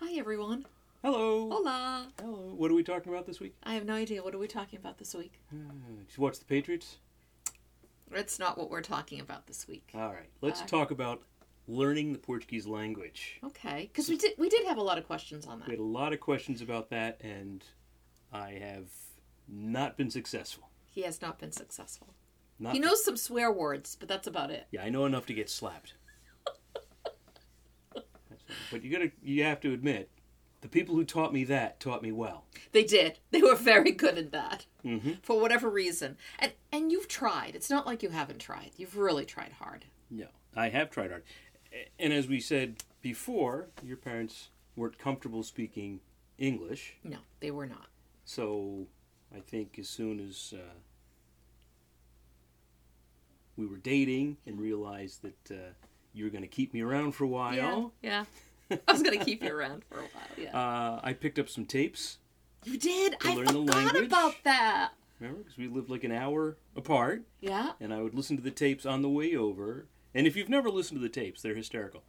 Hi everyone. Hello. Hola. Hello. What are we talking about this week? I have no idea. What are we talking about this week? Uh, did you watch the Patriots? It's not what we're talking about this week. All right. Let's Uh, talk about learning the Portuguese language. Okay, because we did we did have a lot of questions on that. We had a lot of questions about that, and I have not been successful. He has not been successful. Not He knows some swear words, but that's about it. Yeah, I know enough to get slapped. But you gotta, you have to admit, the people who taught me that taught me well. They did. They were very good at that Mm-hmm. for whatever reason. And and you've tried. It's not like you haven't tried. You've really tried hard. No, I have tried hard, and as we said before, your parents weren't comfortable speaking English. No, they were not. So I think as soon as uh, we were dating and realized that uh, you were going to keep me around for a while, Yeah. I was gonna keep you around for a while. Yeah. uh, I picked up some tapes. you did. I forgot about that. Remember, because we lived like an hour apart, Yeah. and I would listen to the tapes on the way over. And if you've never listened to the tapes, they're hysterical.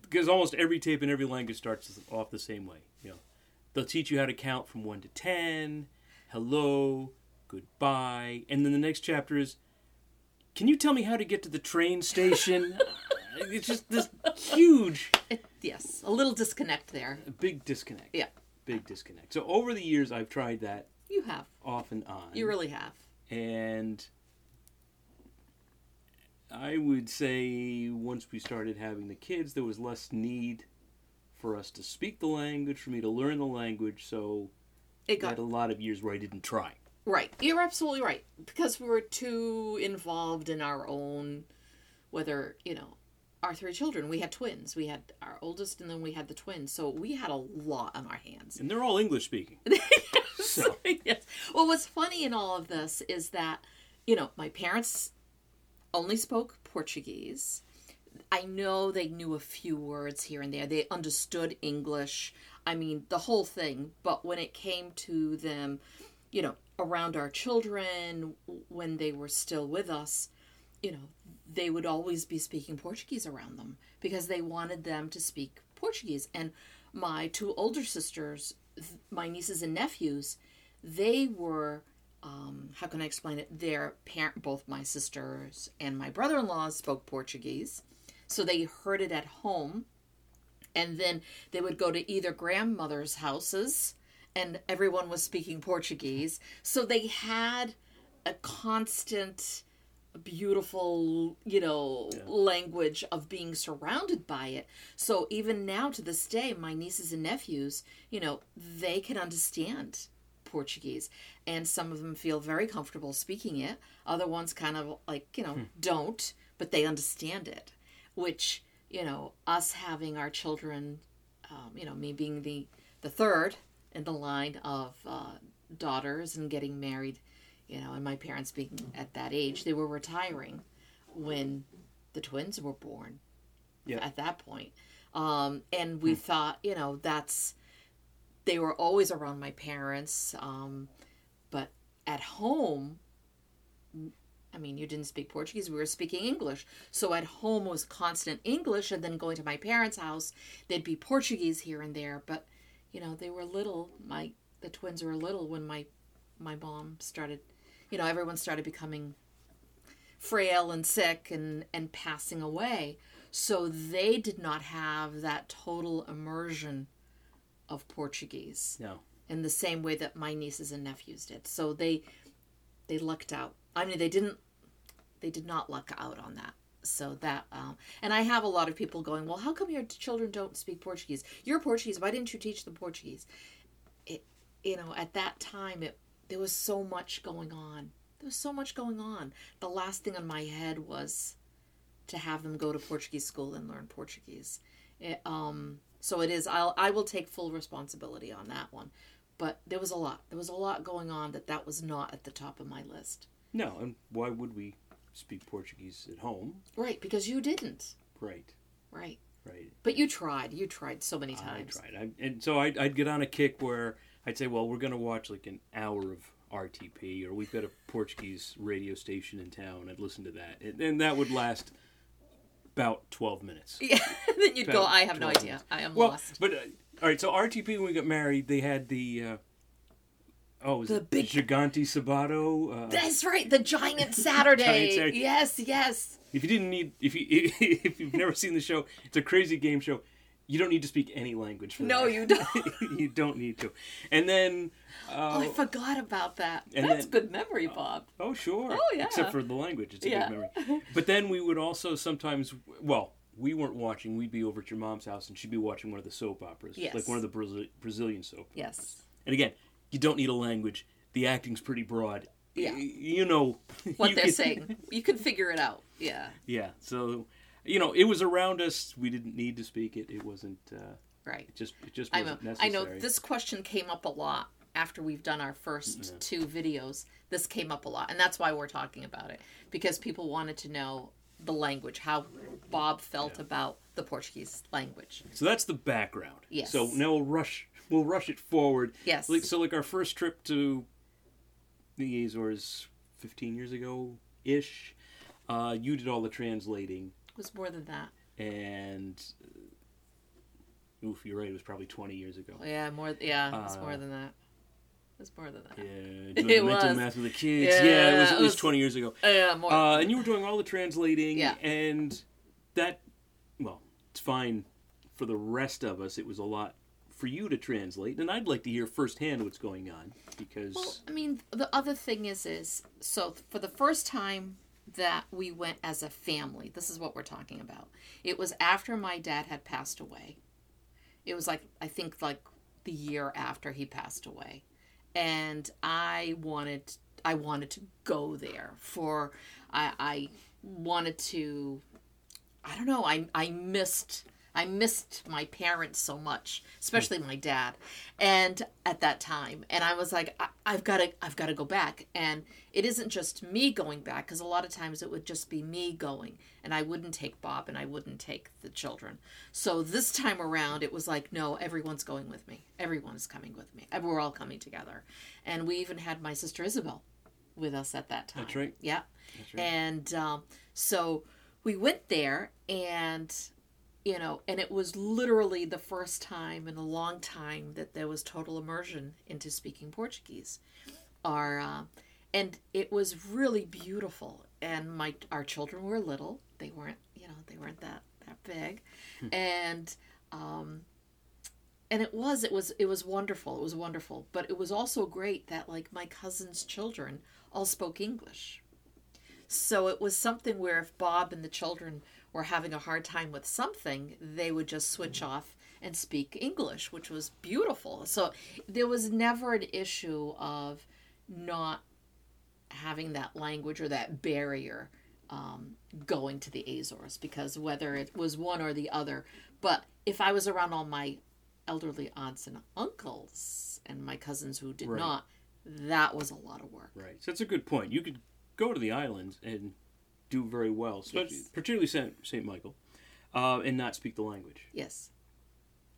Because almost every tape in every language starts off the same way. You know, they'll teach you how to count from one to ten, hello, goodbye, and then the next chapter is, can you tell me how to get to the train station? it's just this huge, It, yes. A little disconnect there. A big disconnect. Yeah. Big disconnect. So over the years, I've tried that You have. off and on. You really have. And I would say once we started having the kids, there was less need for us to speak the language, for me to learn the language. So It I got a lot of years where I didn't try. Right. You're absolutely right. Because we were too involved in our own, whether, you know, our three children. We had twins. We had our oldest and then we had the twins. So we had a lot on our hands. And they're all English speaking. So yes. Well, what's funny in all of this is that, you know, my parents only spoke Portuguese. I know they knew a few words here and there. They understood English. I mean, the whole thing. But when it came to them, you know, around our children, when they were still with us, you know, they would always be speaking Portuguese around them because they wanted them to speak Portuguese. And my two older sisters, my nieces and nephews, they were, um, how can I explain it? Their parent, both my sisters and my brother in law spoke Portuguese. So they heard it at home. And then they would go to either grandmother's houses and everyone was speaking Portuguese. So they had a constant beautiful, you know, language of being surrounded by it. So even now to this day, my nieces and nephews, you know, they can understand Portuguese. And some of them feel very comfortable speaking it. Other ones kind of like, you know, don't, but they understand it. Which, you know, us having our children, um, you know, me being the, the third in the line of uh, daughters and getting married you know, and my parents being at that age, they were retiring when the twins were born. Yeah. At that point, um, and we thought, you know, that's they were always around my parents, um, but at home. I mean, you didn't speak Portuguese. We were speaking English. So at home was constant English, and then going to my parents' house, they'd be Portuguese here and there. But, you know, they were little. My the twins were little when my my mom started you know everyone started becoming frail and sick and and passing away. So they did not have that total immersion of portuguese no. in the same way that my nieces and nephews did. So they they lucked out. I mean they didn't they did not luck out on that. So that um, and i have a lot of people going well how come your children don't speak portuguese? You're portuguese. Why didn't you teach them portuguese? It you know at that time it there was so much going on. There was so much going on. The last thing on my head was to have them go to Portuguese school and learn Portuguese. It, um, so it is. I'll I will take full responsibility on that one. But there was a lot. There was a lot going on that that was not at the top of my list. No, and why would we speak Portuguese at home? Right, because you didn't. Right. Right. Right. But you tried. You tried so many times. I tried. I, and so I'd, I'd get on a kick where I'd say, well, we're going to watch like an hour of RTP, or we've got a Portuguese radio station in town. I'd listen to that. And, and that would last about 12 minutes. Yeah. then you'd go, I have no 12 idea. I am Well, lost. but uh, all right. So RTP when we got married, they had the uh, oh, was The it big- Gigante Sabato? Uh, That's right, the Giant Saturday. Giant Saturday. Yes, yes. if you didn't need, if you if you've never seen the show, it's a crazy game show. You don't need to speak any language for No, that. you don't. you don't need to. And then, Oh, I uh, forgot about that. That's then- good memory, Bob. oh sure, Oh, yeah. except for the language, it's a Yeah. good memory. But then we would also sometimes, well, we weren't watching. We'd be over at your mom's house, and she'd be watching one of the soap operas, Yes. like one of the Brazil- Brazilian soap. Operas. Yes. And again, you don't need a language. The acting's pretty broad. Yeah. Y- you know What you they're can- saying. You can figure it out. Yeah. Yeah. So, you know, it was around us. We didn't need to speak it. It wasn't. Uh, Right. it just. It just I know. wasn't I necessary. know this question came up a lot after we've done our first two videos. This came up a lot, and that's why we're talking about it because people wanted to know the language, how Bob felt about the Portuguese language. So that's the background. Yes. So now we'll rush. We'll rush it forward. Yes. Like, so, like our first trip to the Azores, fifteen years ago ish. Uh, you did all the translating, It was more than that. and uh, oof, you're right. It was probably twenty years ago. Yeah, more. Yeah, it was Uh, more than that. It was more than that. Yeah, doing It mental was. math with the kids. Yeah, Yeah, it was at least was- twenty years ago. Yeah, more. Uh, and you were doing all the translating, Yeah. and that, well, it's fine for the rest of us. It was a lot for you to translate, and I'd like to hear firsthand what's going on because Well, I mean, the other thing is, is so for the first time that we went as a family, this is what we're talking about. It was after my dad had passed away. It was like I think like the year after he passed away, and I wanted I wanted to go there for I I wanted to I don't know I I missed I missed my parents so much, especially my dad, and at that time, and I was like, I, I've got to, I've got to go back, and it isn't just me going back, because a lot of times it would just be me going, and I wouldn't take Bob, and I wouldn't take the children. So this time around, it was like, no, everyone's going with me, everyone's coming with me, we're all coming together, and we even had my sister Isabel with us at that time. That's right. Yeah, That's right. and um, so we went there, and you know, and it was literally the first time in a long time that there was total immersion into speaking Portuguese. Our uh, and it was really beautiful. And my our children were little; they weren't, you know, they weren't that that big, and um, and it was it was it was wonderful. It was wonderful, but it was also great that like my cousin's children all spoke English. So it was something where if Bob and the children were having a hard time with something, they would just switch off and speak English, which was beautiful. So there was never an issue of not having that language or that barrier um, going to the Azores because whether it was one or the other. But if I was around all my elderly aunts and uncles and my cousins who did Right. not, that was a lot of work. right. So that's a good point. You could go to the islands and do very well, especially Yes. particularly Saint, Saint Michael, uh, and not speak the language. Yes.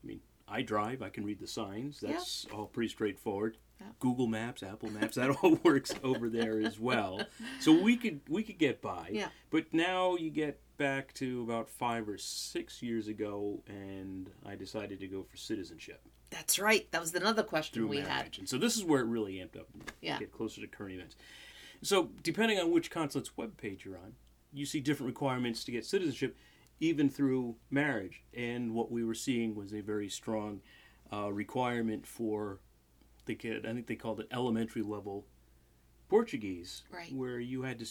I mean, I drive. I can read the signs. Yeah. That's all pretty straightforward. Yeah. Google Maps, Apple Maps, that all works over there as well. So we could we could get by. Yeah. But now you get back to about five or six years ago, and I decided to go for citizenship That's right. That was another question through we marriage, had. and so this is where it really amped up. Yeah. Get closer to current events. So depending on which consulate's webpage you're on, you see different requirements to get citizenship, even through marriage. And what we were seeing was a very strong uh, requirement for the kid. I think they called it elementary level Portuguese, Right. where you had to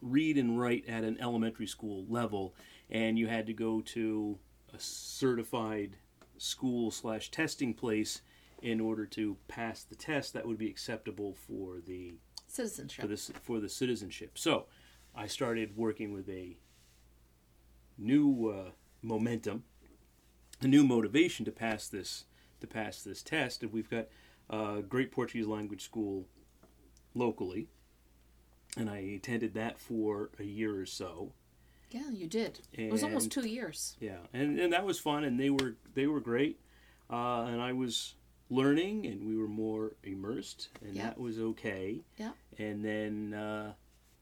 read and write at an elementary school level, and you had to go to a certified school slash testing place in order to pass the test that would be acceptable for the Citizenship. for the for the citizenship. So, I started working with a new uh, momentum, a new motivation to pass this to pass this test, and we've got a great Portuguese language school locally, and I attended that for a year or so. yeah, you did. it was almost two years. Yeah, and, and that was fun, and they were they were great, uh, and I was learning, and we were more immersed, and Yeah. that was okay. Yeah. And then uh,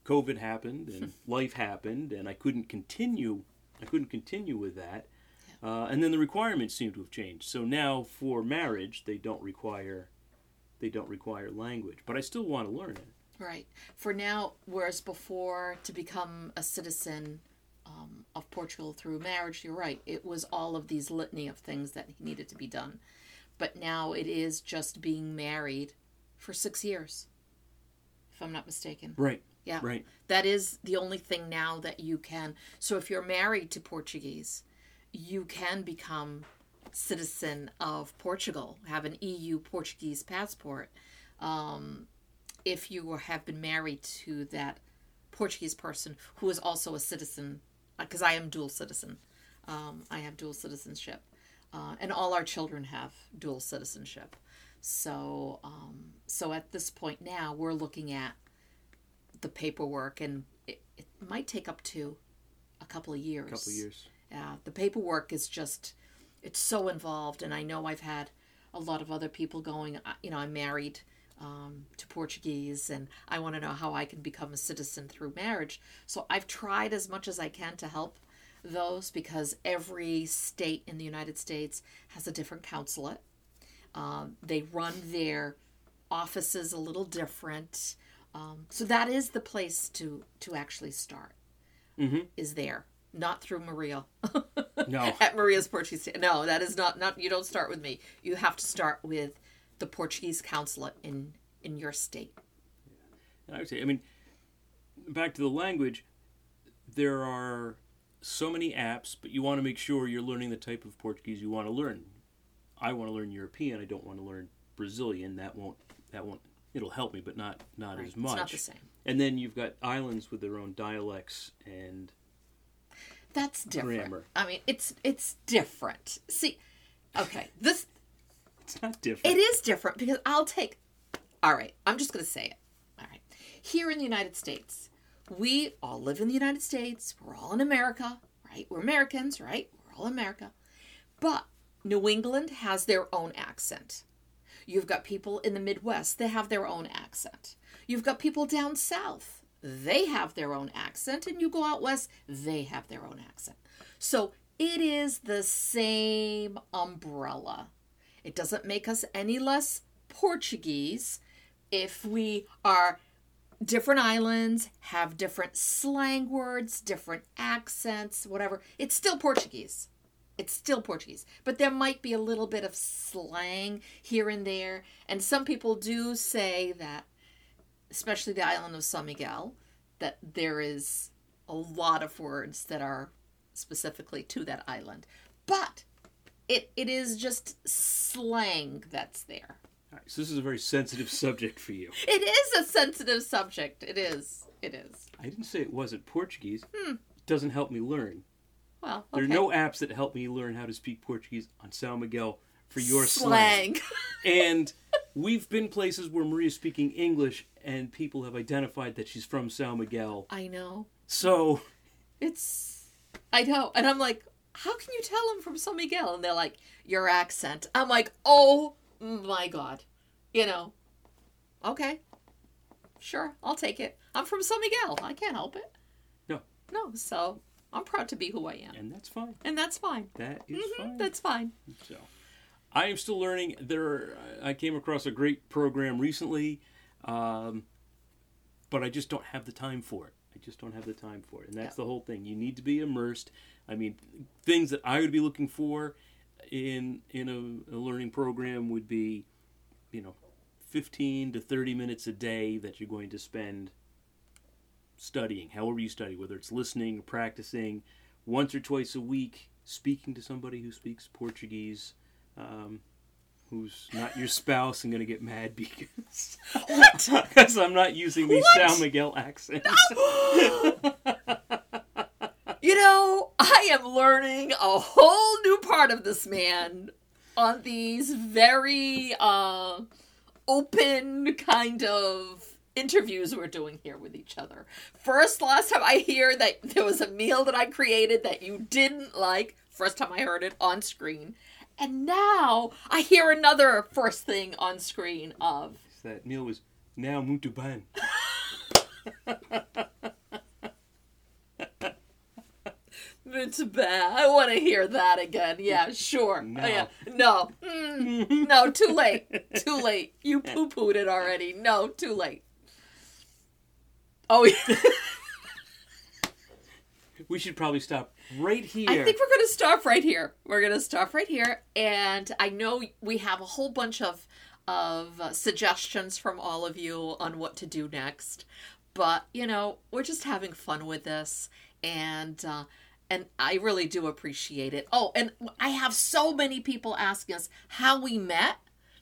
COVID happened, and life happened, and I couldn't continue I couldn't continue with that. Uh, and then the requirements seem to have changed. So now for marriage, they don't require they don't require language, but I still want to learn it. Right. For now, whereas before to become a citizen um, of Portugal through marriage, you're right. It was all of these litany of things that needed to be done. But now it is just being married for six years, if I'm not mistaken. Right. Yeah. Right. That is the only thing now that you can. So if you're married to Portuguese, you can become citizen of Portugal, have an EU Portuguese passport. Um, if you have been married to that Portuguese person who is also a citizen, because I am dual citizen. Um, I have dual citizenship, uh, and all our children have dual citizenship. So, um, so at this point now, we're looking at the paperwork, and it, it might take up to a couple of years. A couple of years. Yeah, the paperwork is just it's so involved, and I know I've had a lot of other people going. uh, You know, I'm married um, to Portuguese, and I want to know how I can become a citizen through marriage. So I've tried as much as I can to help those because every state in the United States has a different consulate. Um, they run their offices a little different. Um, so that is the place to to actually start. Mhm. Is there not through Maria? No. At Maria's Portuguese. No, that is not not. You don't start with me. You have to start with the Portuguese consulate in in your state. And I would say, I mean, back to the language, there are so many apps, but you want to make sure you're learning the type of Portuguese you want to learn. I want to learn European. I don't want to learn Brazilian. That won't. That won't. It'll help me, but not not Right. as much. It's not the same. And then you've got islands with their own dialects and That's different. Grammar. I mean, it's it's different. See, okay, this it's not different. It is different because I'll take. All right, I'm just going to say it. All right. Here in the United States, we all live in the United States. We're all in America, right? We're Americans, right? We're all America. But New England has their own accent. You've got people in the Midwest, they have their own accent. You've got people down south, they have their own accent. And you go out west, they have their own accent. So it is the same umbrella. It doesn't make us any less Portuguese if we are different islands, have different slang words, different accents, whatever. It's still Portuguese. It's still Portuguese. But there might be a little bit of slang here and there. And some people do say that, especially the island of San Miguel, that there is a lot of words that are specifically to that island. But it, it is just slang that's there. All right, so this is a very sensitive subject for you. It is a sensitive subject. It is. It is. I didn't say it wasn't Portuguese. Hmm. It doesn't help me learn. Well, There are no apps that help me learn how to speak Portuguese on São Miguel for your slang. and we've been places where Maria's speaking English and people have identified that she's from São Miguel. I know. So, It's. I know. And I'm like, how can you tell I'm from San Miguel? And they're like, your accent. I'm like, oh my God. You know, okay. Sure, I'll take it. I'm from San Miguel. I can't help it. No. No, so I'm proud to be who I am. and that's fine. And that's fine. That is Mhm, fine. That's fine. So, I am still learning. There, I came across a great program recently, um, but I just don't have the time for it. I just don't have the time for it, and that's Yeah. the whole thing. You need to be immersed. I mean, things that I would be looking for in in a, a learning program would be, you know, fifteen to thirty minutes a day that you're going to spend studying, however you study, whether it's listening, practicing, once or twice a week, speaking to somebody who speaks Portuguese, um, who's not your spouse and going to get mad because because I'm not using the What? San Miguel accent. Know, I am learning a whole new part of this man on these very uh, open kind of interviews we're doing here with each other. First, last time I hear that there was a meal that I created that you didn't like. First time I heard it on screen. And now I hear another first thing on screen of that meal was now muito bem. It's bad. I want to hear that again. Yeah, sure. No. Oh, yeah. No. Mm, no, too late. Too late. You poo pooed it already. No, too late. Oh, yeah. We should probably stop right here. I think we're going to stop right here. We're going to stop right here. And I know we have a whole bunch of, of uh, suggestions from all of you on what to do next. But, you know, we're just having fun with this. And, uh, and I really do appreciate it. Oh, and I have so many people asking us how we met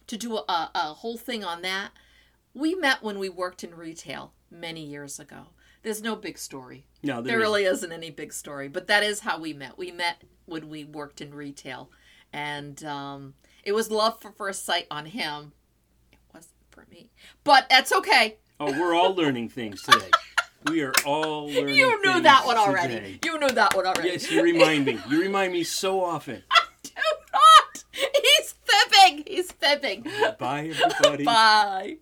to do a, a whole thing on that. We met when we worked in retail many years ago. There's no big story. no, There really isn't any big story, but that is how we met. We met when we worked in retail, and um, it was love for first sight on him. It wasn't for me, but that's okay. Oh, we're all learning things today. We are all learning. You knew that one already. today. You knew that one already. Yes, you remind me. You remind me so often. I do not. He's fibbing. He's fibbing. Bye, everybody. Bye.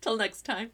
Till next time.